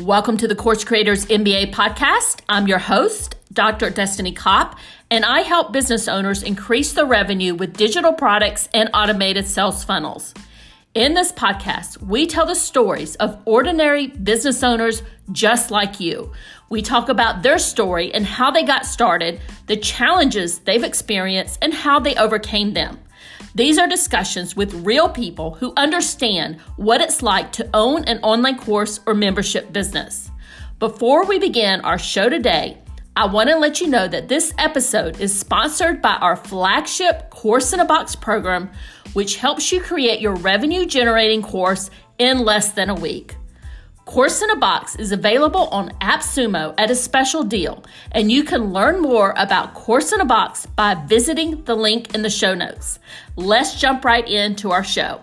Welcome to the Course Creators MBA podcast. I'm your host, Dr. Destini Copp, and I help business owners increase their revenue with digital products and automated sales funnels. In this podcast, we tell the stories of ordinary business owners just like you. We talk about their story and how they got started, the challenges they've experienced, and how they overcame them. These are discussions with real people who understand what it's like to own an online course or membership business. Before we begin our show today, I want to let you know that this episode is sponsored by our flagship Course in a Box program, which helps you create your revenue generating course in less than a week. Course in a Box is available on AppSumo at a special deal, and you can learn more about Course in a Box by visiting the link in the show notes. Let's jump right into our show.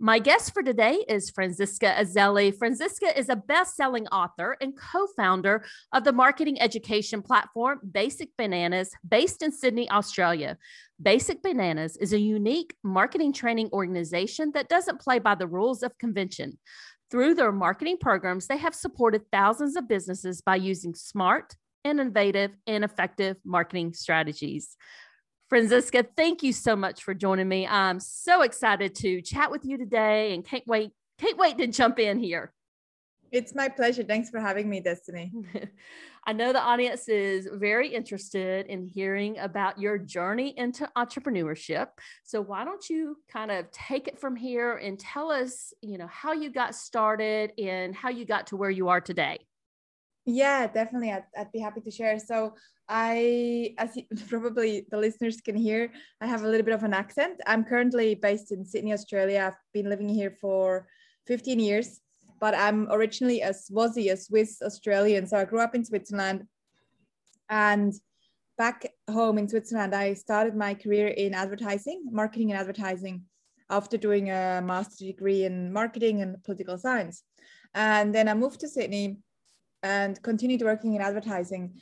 My guest for today is Franziska Iseli. Franziska is a best selling author and co founder of the marketing education platform Basic Bananas, based in Sydney, Australia. Basic Bananas is a unique marketing training organization that doesn't play by the rules of convention. Through their marketing programs, they have supported thousands of businesses by using smart, innovative, and effective marketing strategies. Franziska, thank you so much for joining me. I'm so excited to chat with you today and can't wait, can't wait to jump in here. It's my pleasure. Thanks for having me, Destini. I know the audience is very interested in hearing about your journey into entrepreneurship. So why don't you kind of take it from here and tell us, you know, how you got started and how you got to where you are today? Yeah, definitely. I'd, I'd be happy to share. So I, as probably the listeners can hear, I have a little bit of an accent. I'm currently based in Sydney, Australia. I've been living here for 15 years, but I'm originally a Swazi, a Swiss Australian. So I grew up in Switzerland. And back home in Switzerland, I started my career in advertising, marketing and advertising, after doing a master's degree in marketing and political science. And then I moved to Sydney and continued working in advertising.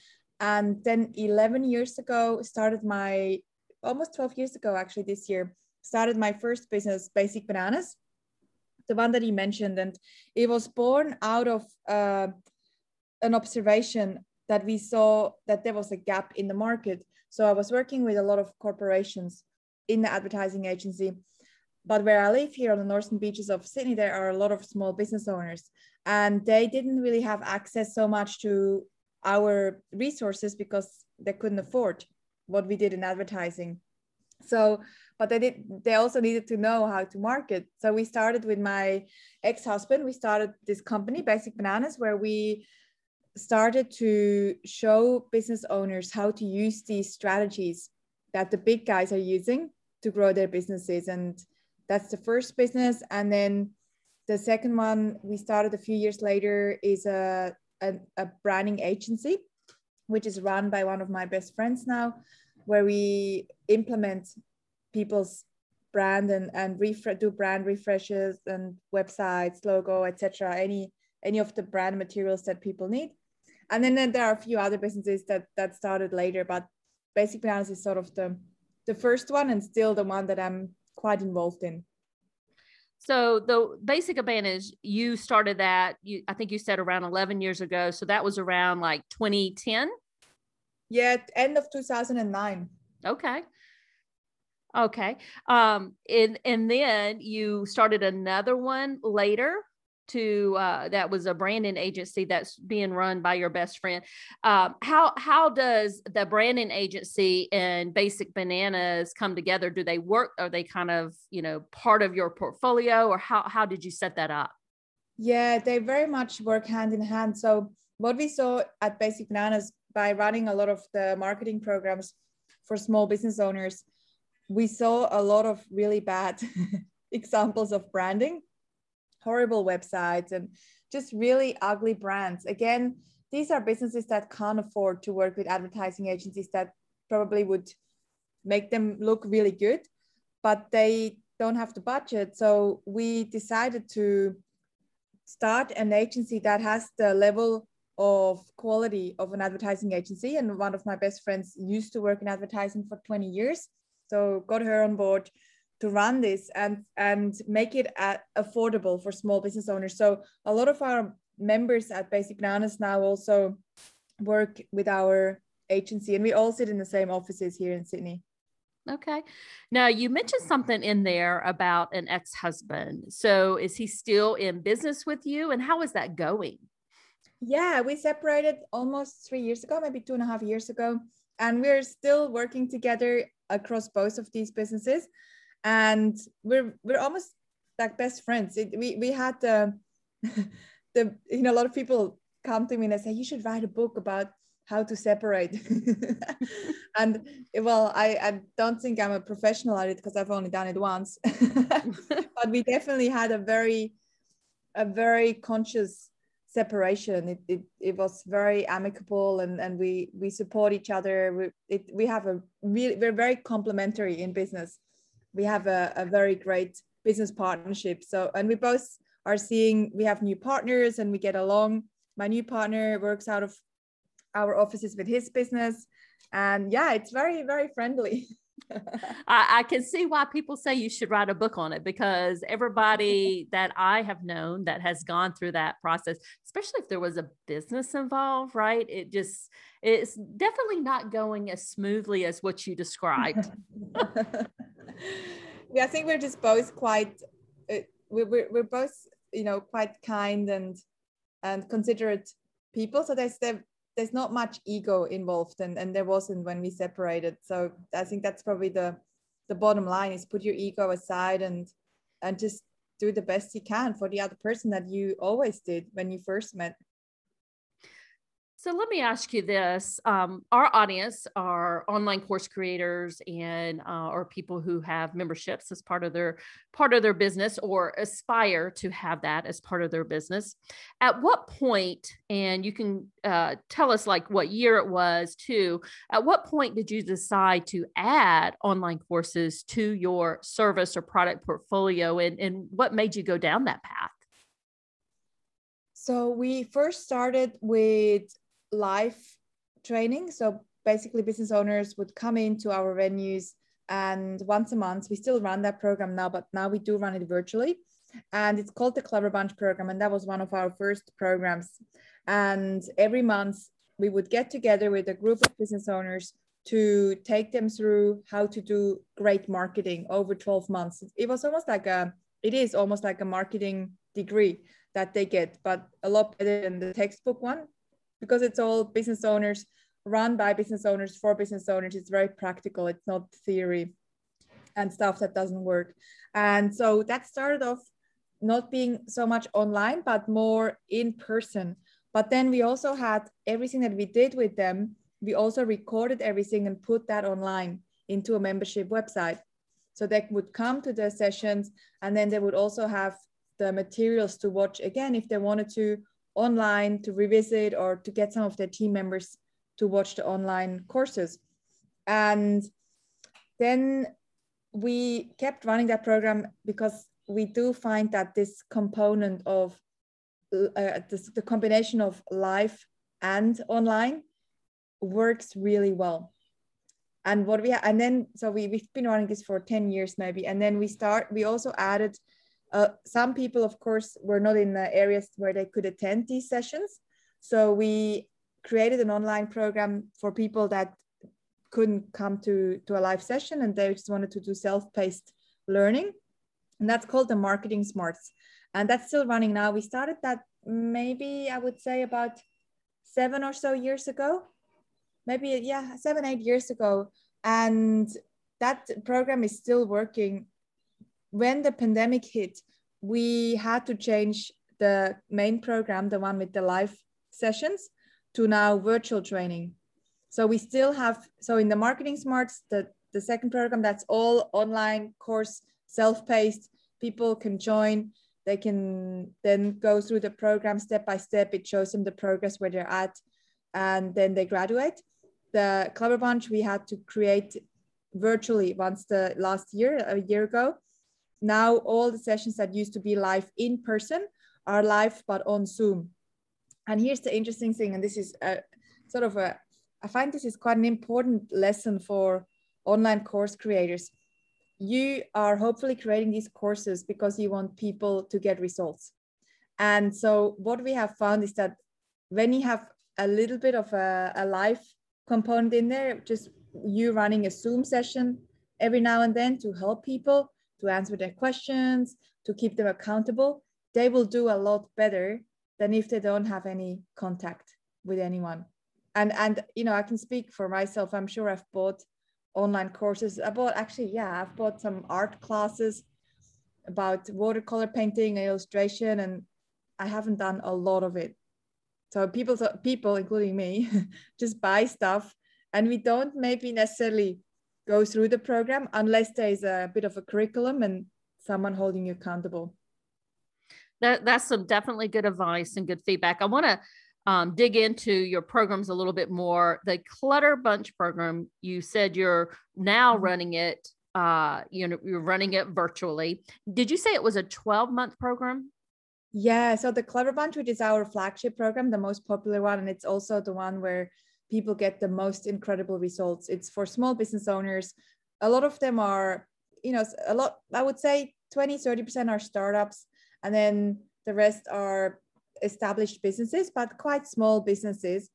And then 11 years ago, started my almost 12 years ago, actually, this year, started my first business, Basic Bananas, the one that you mentioned. And it was born out of uh, an observation that we saw that there was a gap in the market. So I was working with a lot of corporations in the advertising agency. But where I live here on the northern beaches of Sydney, there are a lot of small business owners and they didn't really have access so much to our resources because they couldn't afford what we did in advertising. So but they did they also needed to know how to market. So we started with my ex-husband. We started this company basic bananas where we started to show business owners how to use these strategies that the big guys are using to grow their businesses. And that's the first business. And then the second one we started a few years later is a, a, a branding agency, which is run by one of my best friends now, where we implement people's brand and, and refresh, do brand refreshes and websites, logo, etc. Any any of the brand materials that people need. And then, then there are a few other businesses that that started later, but Basic Bananas is sort of the the first one and still the one that I'm quite involved in. So the Basic Bananas, you started that, you I think you said around 11 years ago. So that was around like 2010? Yeah, end of 2009. Okay. Okay. Um, and and then you started another one later to uh, that was a branding agency that's being run by your best friend. Um, how how does the branding agency and Basic Bananas come together? Do they work? Are they kind of you know part of your portfolio, or how how did you set that up? Yeah, they very much work hand in hand. So what we saw at Basic Bananas by running a lot of the marketing programs for small business owners, we saw a lot of really bad examples of branding horrible websites and just really ugly brands. Again, these are businesses that can't afford to work with advertising agencies that probably would make them look really good, but they don't have the budget. So we decided to start an agency that has the level of quality of an advertising agency. And one of my best friends used to work in advertising for 20 years. So got her on board to run this and and make it affordable for small business owners. So a lot of our members at Basic Bananas now also work with our agency, and we all sit in the same offices here in Sydney. Okay. Now you mentioned something in there about an ex-husband. So is he still in business with you, and how is that going? Yeah, we separated almost three years ago, maybe two and a half years ago, and we're still working together across both of these businesses, and we're we're almost like best friends. It, we we had the the you know a lot of people come to me and they say you should write a book about how to separate. And well I, I don't think i'm a professional at it because i've only done it once. But we definitely had a very a very conscious separation. It, it, it was very amicable and, and we we support each other. We, it, we have a really we're very complementary in business we have a, a very great business partnership. So and we both are seeing we have new partners and we get along. My new partner works out of our offices with his business. And yeah it's very very friendly I, I, can see why people say you should write a book on it because everybody that I have known that has gone through that process, especially if there was a business involved, right? It just it's definitely not going as smoothly as what you described. yeah, I think we're just both quite uh, we're, we're, we're both you know quite kind and and considerate people. So there's there, there's not much ego involved and, and there wasn't when we separated. So i think that's probably the the bottom line is put your ego aside and and just do the best you can for the other person that you always did when you first met so let me ask you this: um, Our audience are online course creators and uh, or people who have memberships as part of their part of their business or aspire to have that as part of their business. At what point, and you can uh, tell us like what year it was too. At what point did you decide to add online courses to your service or product portfolio, and and what made you go down that path? So we first started with live training. So basically, business owners would come into our venues, and once a month, we still run that program now, but now we do run it virtually. And it's called the Clever Bunch program. And that was one of our first programs. And every month, we would get together with a group of business owners to take them through how to do great marketing over 12 months. It was almost like a, it is almost like a marketing degree that they get, but a lot better than the textbook one because it's all business owners run by business owners for business owners. It's very practical. It's not theory and stuff that doesn't work. And so that started off not being so much online but more in person. But then we also had everything that we did with them. We also recorded everything and put that online into a membership website. So they would come to the sessions and then they would also have the materials to watch again if they wanted to online to revisit or to get some of their team members to watch the online courses. And then we kept running that program because we do find that this component of uh, this, the combination of live and online works really well. And what we and then so we we've been running this for 10 years maybe and then we start we also added uh, some people, of course, were not in the areas where they could attend these sessions. So we created an online program for people that couldn't come to, to a live session and they just wanted to do self-paced learning. And that's called the Marketing Smarts. And that's still running now. We started that maybe I would say about seven or so years ago. Maybe, yeah, seven, eight years ago. And that program is still working when the pandemic hit, we had to change the main program, the one with the live sessions, to now virtual training. So we still have, so in the Marketing Smarts, the, the second program, that's all online course, self-paced, people can join, they can then go through the program step by step. It shows them the progress where they're at, and then they graduate. The Clever Bunch we had to create virtually once the last year, a year ago now all the sessions that used to be live in person are live but on Zoom. And here's the interesting thing, and this is a, sort of a, I find this is quite an important lesson for online course creators. you are hopefully creating these courses because you want people to get results. And so what we have found is that when you have a little bit of a, a live component in there, just you running a Zoom session every now and then to help people to answer their questions, to keep them accountable, they will do a lot better than if they don't have any contact with anyone. And and you know, I can speak for myself. I'm sure I've bought online courses. I bought actually, yeah, I've bought some art classes about watercolor painting and illustration, and I haven't done a lot of it. So people, people, including me, just buy stuff, and we don't maybe necessarily go through the program unless there is a bit of a curriculum and someone holding you accountable. That, that's some definitely good advice and good feedback. I want to um, dig into your programs a little bit more. The Clever Bunch program, you said you're now mm-hmm. running it. Uh, you know, you're running it virtually. Did you say it was a 12 month program? Yeah. So the Clever Bunch, which is our flagship program, the most popular one, and it's also the one where people get the most incredible results. It's for small business owners. A lot of them are, you know, a lot, I would say 20, 30% are startups. And then the rest are established businesses, but quite small businesses.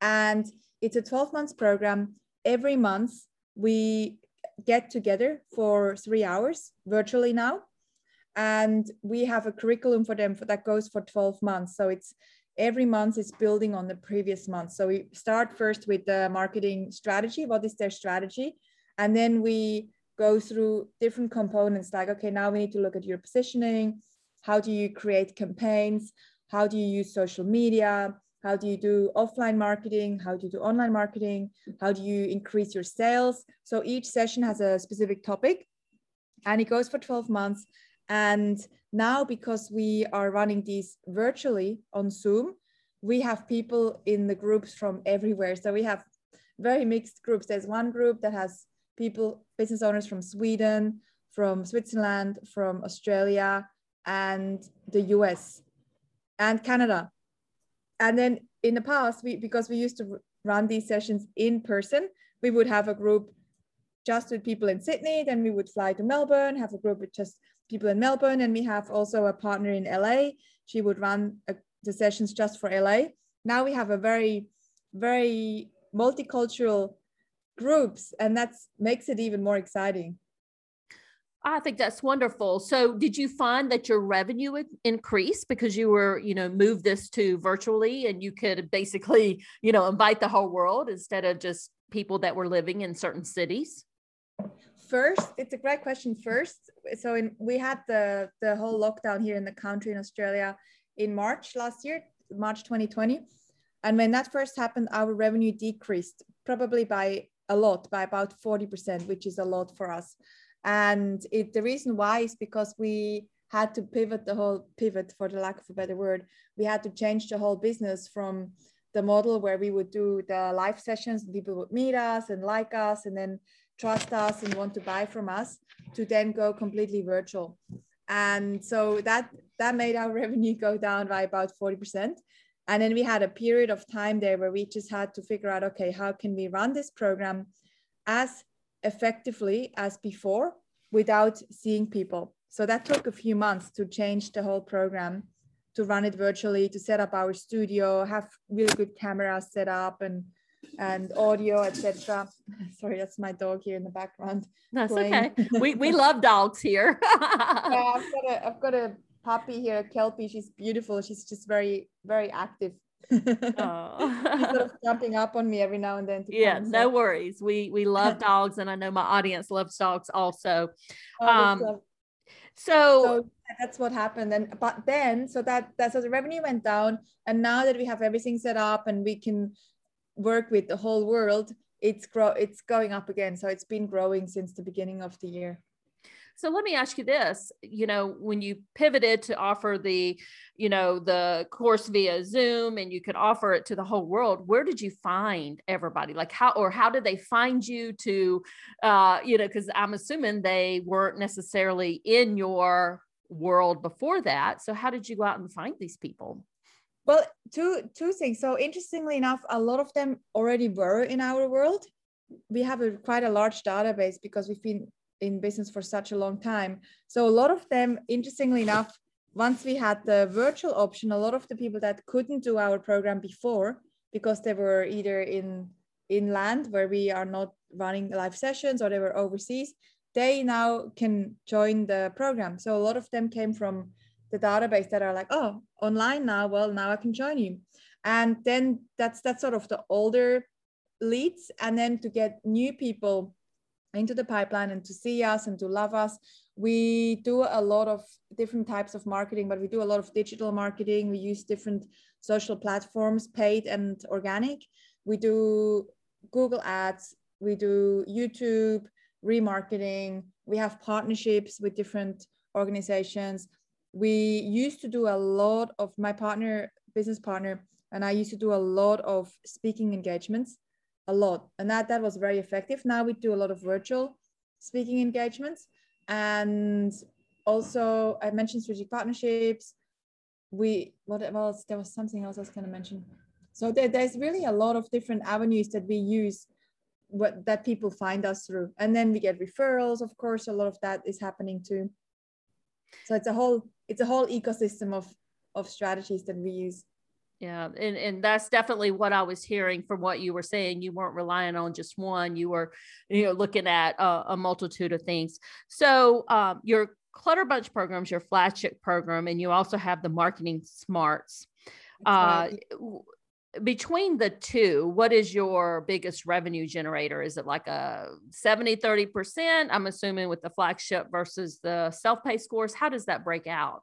And it's a 12 months program. Every month we get together for three hours virtually now. And we have a curriculum for them for, that goes for 12 months. So it's every month is building on the previous month. So we start first with the marketing strategy. What is their strategy? And then we go through different components like, okay, now we need to look at your positioning. How do you create campaigns? how do you use social media how do you do offline marketing how do you do online marketing how do you increase your sales so each session has a specific topic and it goes for 12 months and now because we are running these virtually on zoom we have people in the groups from everywhere so we have very mixed groups there's one group that has people business owners from sweden from switzerland from australia and the us and Canada. And then in the past, we because we used to run these sessions in person, we would have a group just with people in Sydney, then we would fly to Melbourne, have a group with just people in Melbourne, and we have also a partner in LA. She would run a, the sessions just for LA. Now we have a very, very multicultural groups, and that makes it even more exciting. I think that's wonderful. So, did you find that your revenue increased because you were, you know, moved this to virtually and you could basically, you know, invite the whole world instead of just people that were living in certain cities? First, it's a great question. First, so in, we had the the whole lockdown here in the country in Australia in March last year, March 2020, and when that first happened, our revenue decreased probably by a lot, by about 40%, which is a lot for us. And it, the reason why is because we had to pivot the whole pivot for the lack of a better word. We had to change the whole business from the model where we would do the live sessions people would meet us and like us and then trust us and want to buy from us to then go completely virtual. And so that that made our revenue go down by about 40%. And then we had a period of time there where we just had to figure out, okay, how can we run this program as effectively as before without seeing people. So that took a few months to change the whole program, to run it virtually, to set up our studio, have really good cameras set up and and audio, etc. Sorry, that's my dog here in the background. That's playing. okay. We we love dogs here. yeah, I've got a I've got a puppy here, a kelpie. She's beautiful. She's just very very active oh. Sort of jumping up on me every now and then. yeah, come, so. no worries. We we love dogs, and I know my audience loves dogs also. Oh, um, so, so, that's what happened. And but then, so that that so the revenue went down, and now that we have everything set up and we can work with the whole world, it's grow it's going up again. So it's been growing since the beginning of the year. So let me ask you this, you know, when you pivoted to offer the, you know, the course via Zoom and you could offer it to the whole world, where did you find everybody? Like how or how did they find you to uh, you know, cuz I'm assuming they weren't necessarily in your world before that. So how did you go out and find these people? Well, two two things. So interestingly enough, a lot of them already were in our world. We have a quite a large database because we've been in business for such a long time. So a lot of them, interestingly enough, once we had the virtual option, a lot of the people that couldn't do our program before because they were either in inland where we are not running live sessions or they were overseas, they now can join the program. So a lot of them came from the database that are like, oh, online now, well, now I can join you. And then that's that's sort of the older leads. And then to get new people into the pipeline and to see us and to love us, we do a lot of different types of marketing, but we do a lot of digital marketing. We use different social platforms, paid and organic. We do Google Ads, we do YouTube, remarketing, we have partnerships with different organizations. We used to do a lot of my partner, business partner, and I used to do a lot of speaking engagements, a lot. And that, that was very effective. Now we do a lot of virtual speaking engagements. And also I mentioned strategic partnerships. We, what else? There was something else I was going to mention. So there, there's really a lot of different avenues that we use what that people find us through. And then we get referrals, of course, a lot of that is happening too. So it's a whole, it's a whole ecosystem of of strategies that we use. Yeah, and, and that's definitely what I was hearing from what you were saying. You weren't relying on just one. You were, you know, looking at a, a multitude of things. So um, your Clever Bunch programs, your flagship program, and you also have the Marketing Smarts. Uh, between the two, what is your biggest revenue generator? Is it like a 70, 30%? I'm assuming with the flagship versus the self pay scores. How does that break out?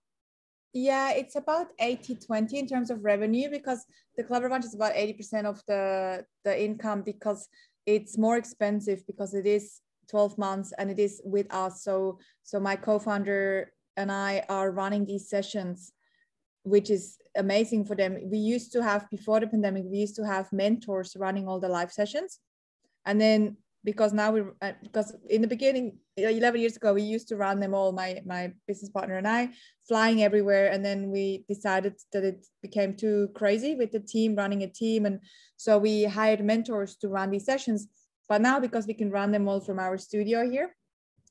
Yeah, it's about 80 20 in terms of revenue because the Clever Bunch is about 80% of the, the income because it's more expensive because it is 12 months and it is with us. So, so my co founder and I are running these sessions which is amazing for them. We used to have before the pandemic, we used to have mentors running all the live sessions, and then because now we uh, because in the beginning 11 years ago we used to run them all my my business partner and i flying everywhere. And then we decided that it became too crazy with the team running a team. And so we hired mentors to run these sessions. But now because we can run them all from our studio here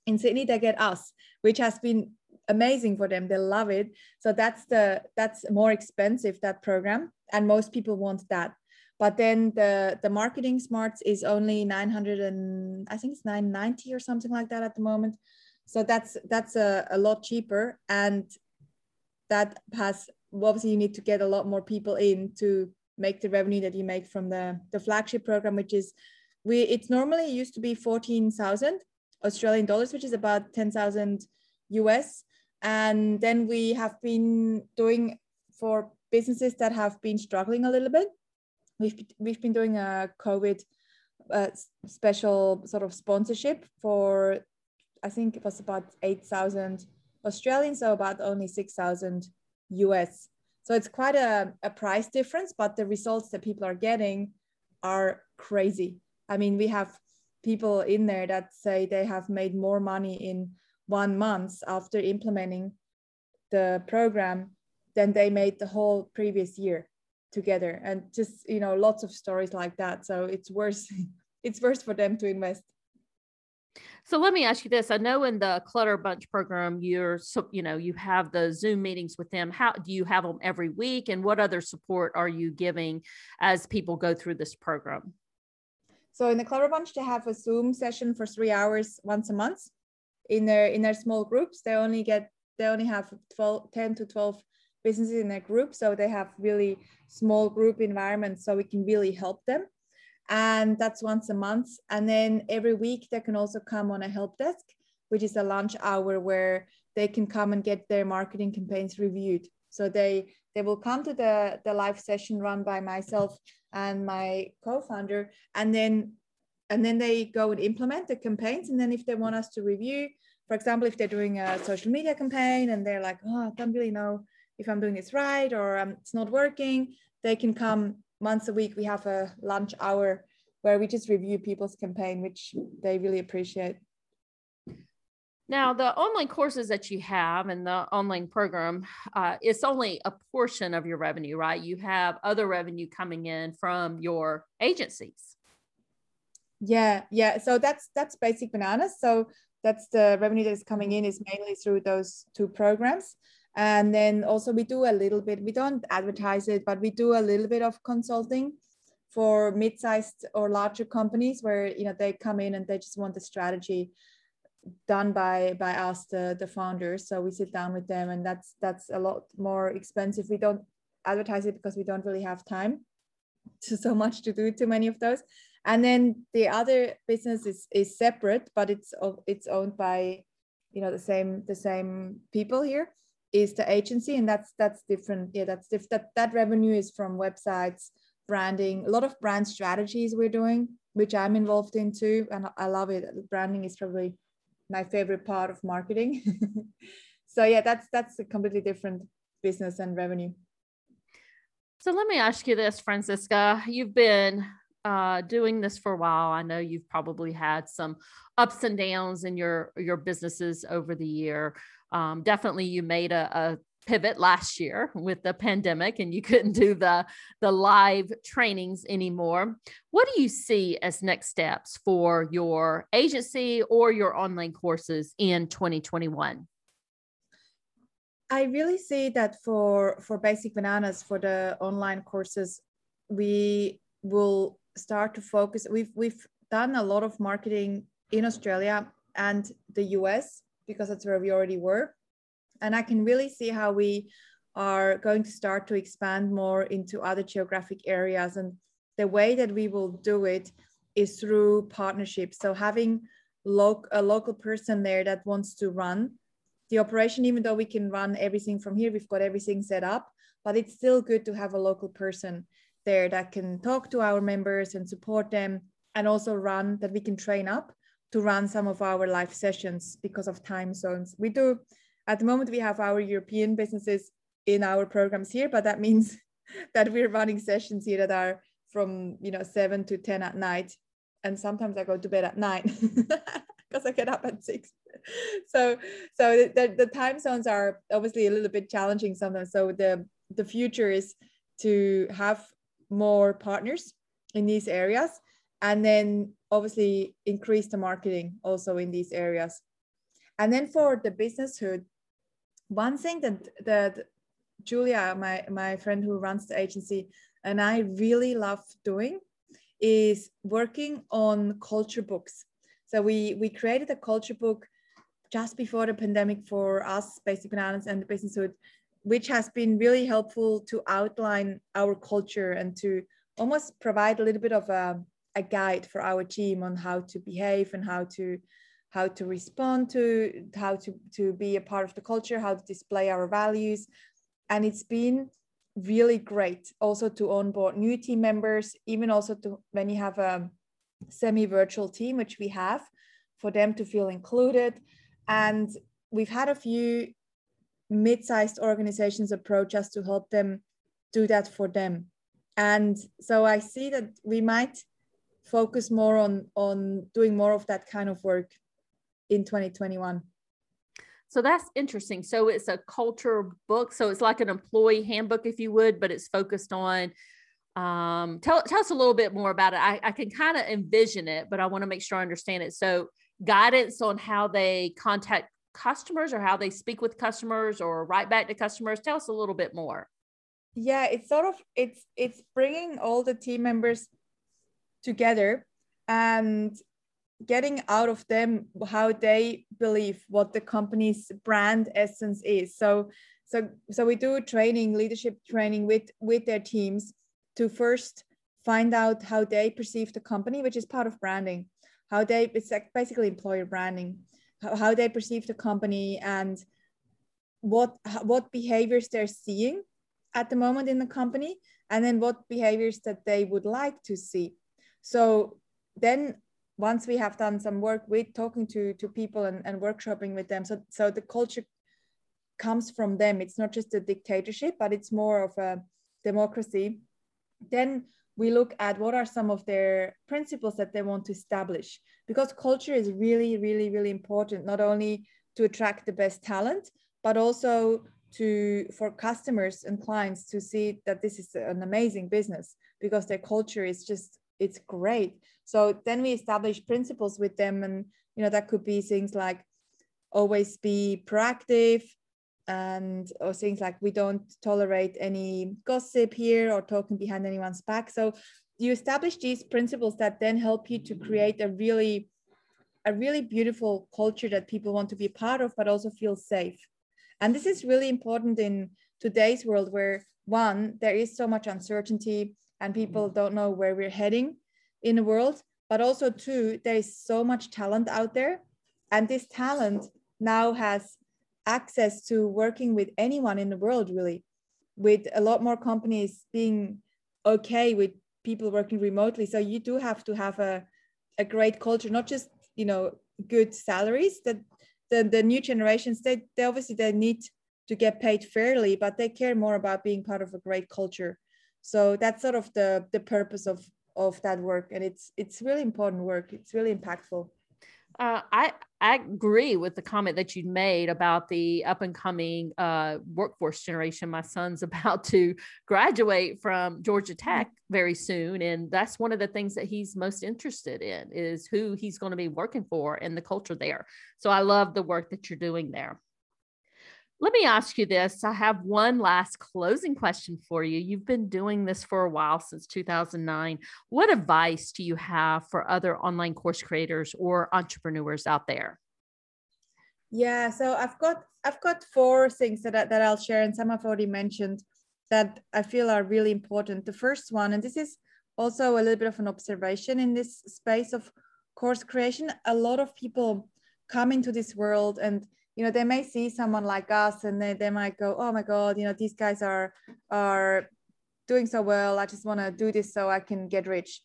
in sydney they get us which has been amazing for them. They love it. So that's the that's more expensive that program and most people want that. But then the the marketing smarts is only 900 and i think it's 990 or something like that at the moment. So that's that's a, a lot cheaper and that has obviously you need to get a lot more people in to make the revenue that you make from the the flagship program which is we it's normally used to be 14,000 Australian dollars which is about 10,000 US and then we have been doing for businesses that have been struggling a little bit. We've, we've been doing a COVID uh, special sort of sponsorship for, I think it was about 8,000 Australians, so about only 6,000 US. So it's quite a, a price difference, but the results that people are getting are crazy. I mean, we have people in there that say they have made more money in one month after implementing the program than they made the whole previous year together. And just you know lots of stories like that. So it's worse it's worse for them to invest. So let me ask you this. I know in the clever bunch program you're so you know you have the zoom meetings with them. How do you have them every week? And what other support are you giving as people go through this program? So in the clever bunch they have a zoom session for three hours once a month in their in their small groups they only get they only have 12 10 to 12 businesses in their group so they have really small group environments so we can really help them. And that's once a month. And then every week they can also come on a help desk which is a lunch hour where they can come and get their marketing campaigns reviewed. So they they will come to the the live session run by myself and my co-founder and then and then they go and implement the campaigns and then if they want us to review for example if they're doing a social media campaign and they're like oh i don't really know if i'm doing this right or um, it's not working they can come once a week we have a lunch hour where we just review people's campaign which they really appreciate now, the online courses that you have and the online program, uh, it's only a portion of your revenue, right? You have other revenue coming in from your agencies. Yeah, yeah. So that's that's basic bananas. So that's the revenue that is coming in is mainly through those two programs and then also we do a little bit we don't advertise it but we do a little bit of consulting for mid-sized or larger companies where you know they come in and they just want the strategy done by by us the the founders so we sit down with them and that's that's a lot more expensive we don't advertise it because we don't really have time to so much to do too many of those and then the other business is is separate but it's it's owned by you know the same the same people here is the agency and that's that's different. Yeah that's that that revenue is from websites branding a lot of brand strategies we're doing which i'm involved in too and i love it. Branding is probably my favorite part of marketing. So yeah that's that's a completely different business and revenue. So let me ask you this Franziska. You've been uh, doing this for a while. I know you've probably had some ups and downs in your your businesses over the year. Um, definitely you made a, a pivot last year with the pandemic and you couldn't do the the live trainings anymore. What do you see as next steps for your agency or your online courses in 2021 i really see that for for basic bananas for the online courses we will start to focus we've we've done a lot of marketing in australia and the us because that's where we already were. And I can really see how we are going to start to expand more into other geographic areas. And the way that we will do it is through partnerships. So having lo- a local person there that wants to run the operation, even though we can run everything from here, we've got everything set up, but it's still good to have a local person there that can talk to our members and support them and also run that we can train up to run some of our live sessions because of time zones. We do, at the moment, we have our European businesses in our programs here, but that means that we're running sessions here that are from you know seven to ten at night, and sometimes I go to bed at nine because I get up at six. So so the, the time zones are obviously a little bit challenging sometimes. So the the future is to have more partners in these areas and then obviously increase the marketing also in these areas. And then for the business hood, one thing that, that Julia, my, my friend who runs the agency, and I really love doing is working on culture books. So we, we created a culture book just before the pandemic for us, Basic Bananas and the Business Hood, which has been really helpful to outline our culture and to almost provide a little bit of a a guide for our team on how to behave and how to how to respond to how to to be a part of the culture how to display our values. And it's been really great also to onboard new team members even also to when you have a semi-virtual team which we have for them to feel included. And we've had a few mid-sized organizations approach us to help them do that for them. And so i see that we might focus more on on doing more of that kind of work in 2021 so that's interesting. So it's a culture book. So it's like an employee handbook if you would but it's focused on um, tell, tell us a little bit more about it. I, I can kind of envision it but i want to make sure i understand it. So guidance on how they contact customers or how they speak with customers or write back to customers? Tell us a little bit more. Yeah it's sort of it's it's bringing all the team members together and getting out of them how they believe what the company's brand essence is. So so so we do training leadership training with with their teams to first find out how they perceive the company which is part of branding how they it's like basically employer branding how, they perceive the company and what what behaviors they're seeing at the moment in the company and then what behaviors that they would like to see so then once we have done some work with talking to, to people and, and workshopping with them, so, so the culture comes from them. It's not just a dictatorship, but it's more of a democracy. Then we look at what are some of their principles that they want to establish because culture is really, really, really important, not only to attract the best talent, but also to for customers and clients to see that this is an amazing business because their culture is just it's great. So then we establish principles with them and you know that could be things like always be proactive and or things like we don't tolerate any gossip here or talking behind anyone's back. So you establish these principles that then help you to create a really a really beautiful culture that people want to be part of but also feel safe. And this is really important in today's world where one there is so much uncertainty and people mm-hmm. don't know where we're heading in the world but also two there is so much talent out there. And this talent now has access to working with anyone in the world really with a lot more companies being okay with people working remotely. So you do have to have a, a great culture not just you know good salaries. That the, the new generations they, they obviously they need to get paid fairly but they care more about being part of a great culture. So that's sort of the the purpose of of that work. And it's it's really important work. It's really impactful. Uh, I I agree with the comment that you made about the up and coming uh, workforce generation. My son's about to graduate from Georgia mm-hmm. Tech very soon, and that's one of the things that he's most interested in is who he's going to be working for and the culture there. So I love the work that you're doing there. Let me ask you this. I have one last closing question for you. You've been doing this for a while since 2009. What advice do you have for other online course creators or entrepreneurs out there? Yeah, so I've got I've got four things that I, that I'll share, and some I've already mentioned that I feel are really important. The first one, and this is also a little bit of an observation in this space of course creation. A lot of people come into this world and you know they may see someone like us and they, they might go oh my god you know these guys are are doing so well. I just want to do this so i can get rich.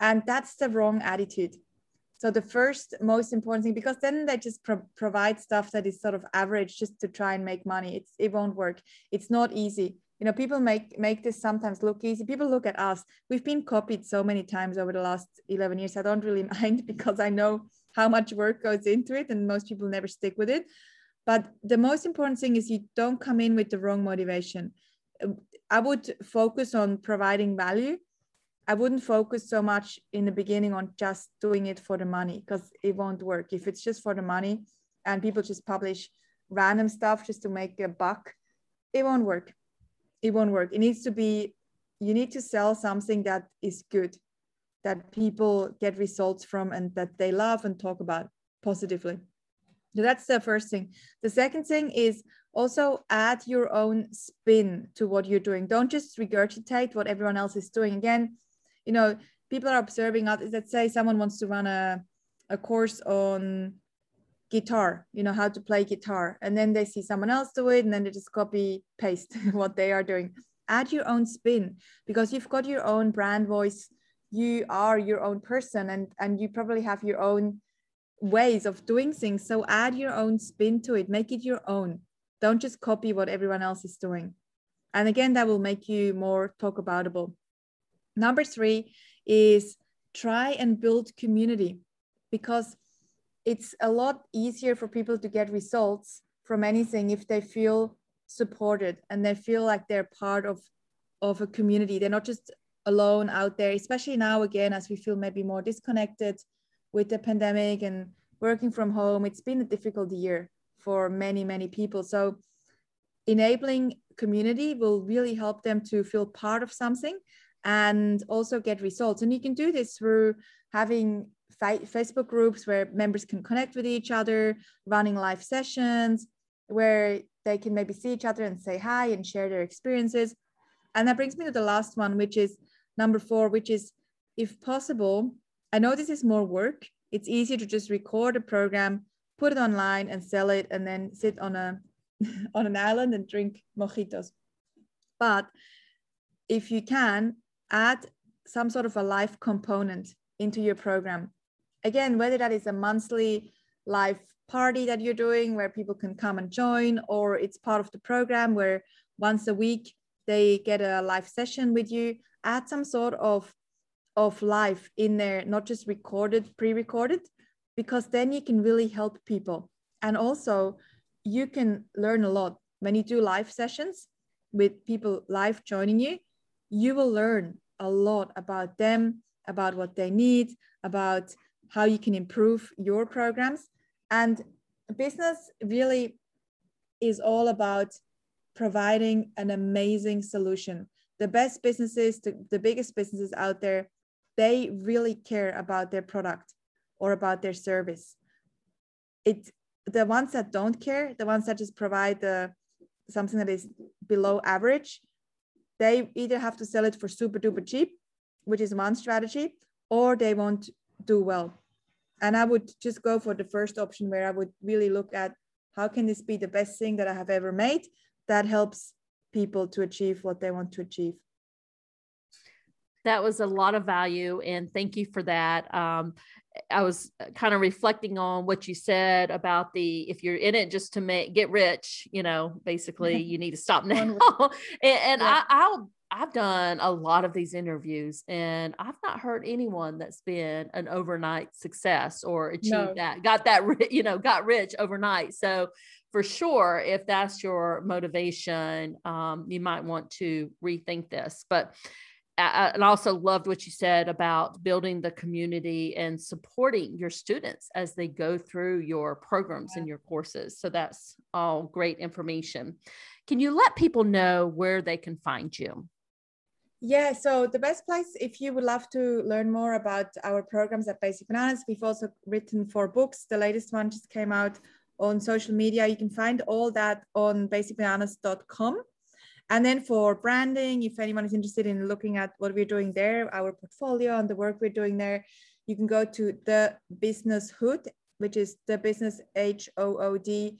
And that's the wrong attitude. So the first most important thing because then they just pro- provide stuff that is sort of average just to try and make money. It's it won't work. It's not easy. You know people make make this sometimes look easy. People look at us. We've been copied so many times over the last 11 years. I don't really mind because i know how much work goes into it and most people never stick with it. But the most important thing is you don't come in with the wrong motivation. I would focus on providing value. I wouldn't focus so much in the beginning on just doing it for the money because it won't work. If it's just for the money and people just publish random stuff just to make a buck it won't work. It won't work. It needs to be you need to sell something that is good that people get results from and that they love and talk about positively. So that's the first thing. The second thing is also add your own spin to what you're doing. Don't just regurgitate what everyone else is doing. Again, you know, people are observing others. Let's say someone wants to run a, a course on guitar, you know, how to play guitar. And then they see someone else do it and then they just copy paste what they are doing. Add your own spin because you've got your own brand voice you are your own person and and you probably have your own ways of doing things. So add your own spin to it. Make it your own. Don't just copy what everyone else is doing. And again that will make you more talk aboutable number three is try and build community because it's a lot easier for people to get results from anything if they feel supported and they feel like they're part of of a community. They're not just alone out there, especially now again, as we feel maybe more disconnected with the pandemic and working from home. It's been a difficult year for many, many people. So enabling community will really help them to feel part of something and also get results. And you can do this through having Facebook groups where members can connect with each other, running live sessions where they can maybe see each other and say hi and share their experiences. And that brings me to the last one, which is number four, which is if possible, I know this is more work. It's easier to just record a program, put it online and sell it, and then sit on a on an island and drink mojitos. But if you can add some sort of a live component into your program, again, whether that is a monthly live party that you're doing where people can come and join, or it's part of the program where once a week they get a live session with you add some sort of of life in there not just recorded pre-recorded because then you can really help people and also you can learn a lot when you do live sessions with people live joining you you will learn a lot about them about what they need, about how you can improve your programs. And business really is all about providing an amazing solution. The best businesses, the, the biggest businesses out there, they really care about their product or about their service. It the ones that don't care, the ones that just provide the something that is below average, they either have to sell it for super duper cheap, which is one strategy, or they won't do well. And I would just go for the first option where I would really look at how can this be the best thing that I have ever made that helps people to achieve what they want to achieve. That was a lot of value, and thank you for that. Um, I was kind of reflecting on what you said about the if you're in it just to make get rich, you know, basically you need to stop now. and, and yeah. I, I'll I've done a lot of these interviews and I've not heard anyone that's been an overnight success or achieved no. that, got that, you know, got rich overnight. So for sure, if that's your motivation, um, you might want to rethink this. But I, and also loved what you said about building the community and supporting your students as they go through your programs yeah. and your courses. So that's all great information. Can you let people know where they can find you? Yeah, so the best place, if you would love to learn more about our programs at Basic Bananas, we've also written four books. The latest one just came out on social media. You can find all that on basicbananas.com. And then for branding, if anyone is interested in looking at what we're doing there, our portfolio and the work we're doing there, you can go to the business hood, which is the business h-o-o-d.com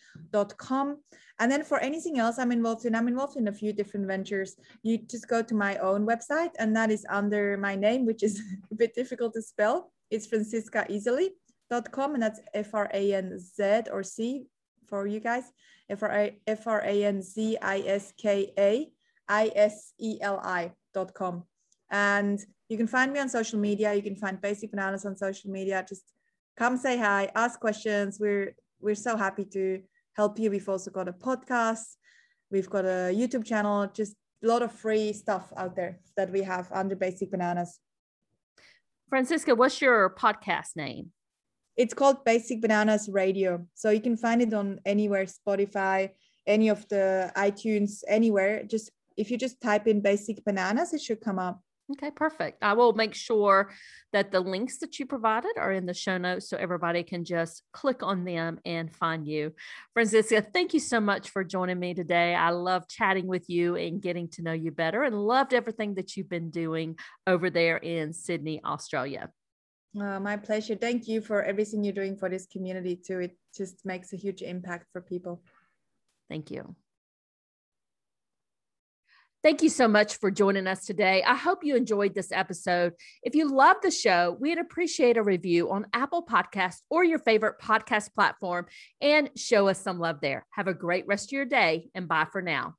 and then for anything else i'm involved in i'm involved in a few different ventures you just go to my own website and that is under my name which is a bit difficult to spell it's franziskaiseli.com and that's f-r-a-n-z or c for you guys f-r-a-n-z-i-s-k-a-i-s-e-l-i.com and you can find me on social media you can find basic bananas on social media just come say hi, ask questions. We're we're so happy to help you. We've also got a podcast, we've got a YouTube channel, just a lot of free stuff out there that we have under Basic Bananas. Franziska, what's your podcast name? It's called Basic Bananas Radio. So you can find it on anywhere, Spotify, any of the iTunes, anywhere. Just if you just type in Basic Bananas, it should come up. Okay, perfect. I will make sure that the links that you provided are in the show notes so everybody can just click on them and find you. Franziska, thank you so much for joining me today. I love chatting with you and getting to know you better and loved everything that you've been doing over there in Sydney, Australia. Uh, my pleasure. Thank you for everything you're doing for this community too. It just makes a huge impact for people. Thank you. Thank you so much for joining us today. I hope you enjoyed this episode. If you love the show, we'd appreciate a review on Apple Podcasts or your favorite podcast platform and show us some love there. Have a great rest of your day and bye for now.